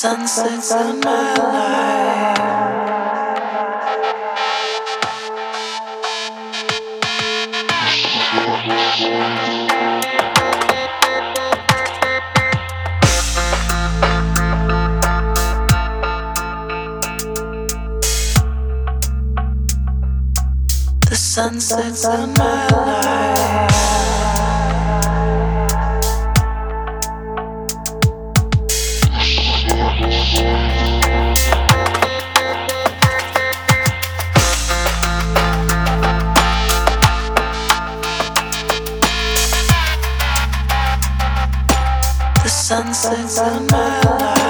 sunsets in my life. The sunsets in my life. Sunsets in my life.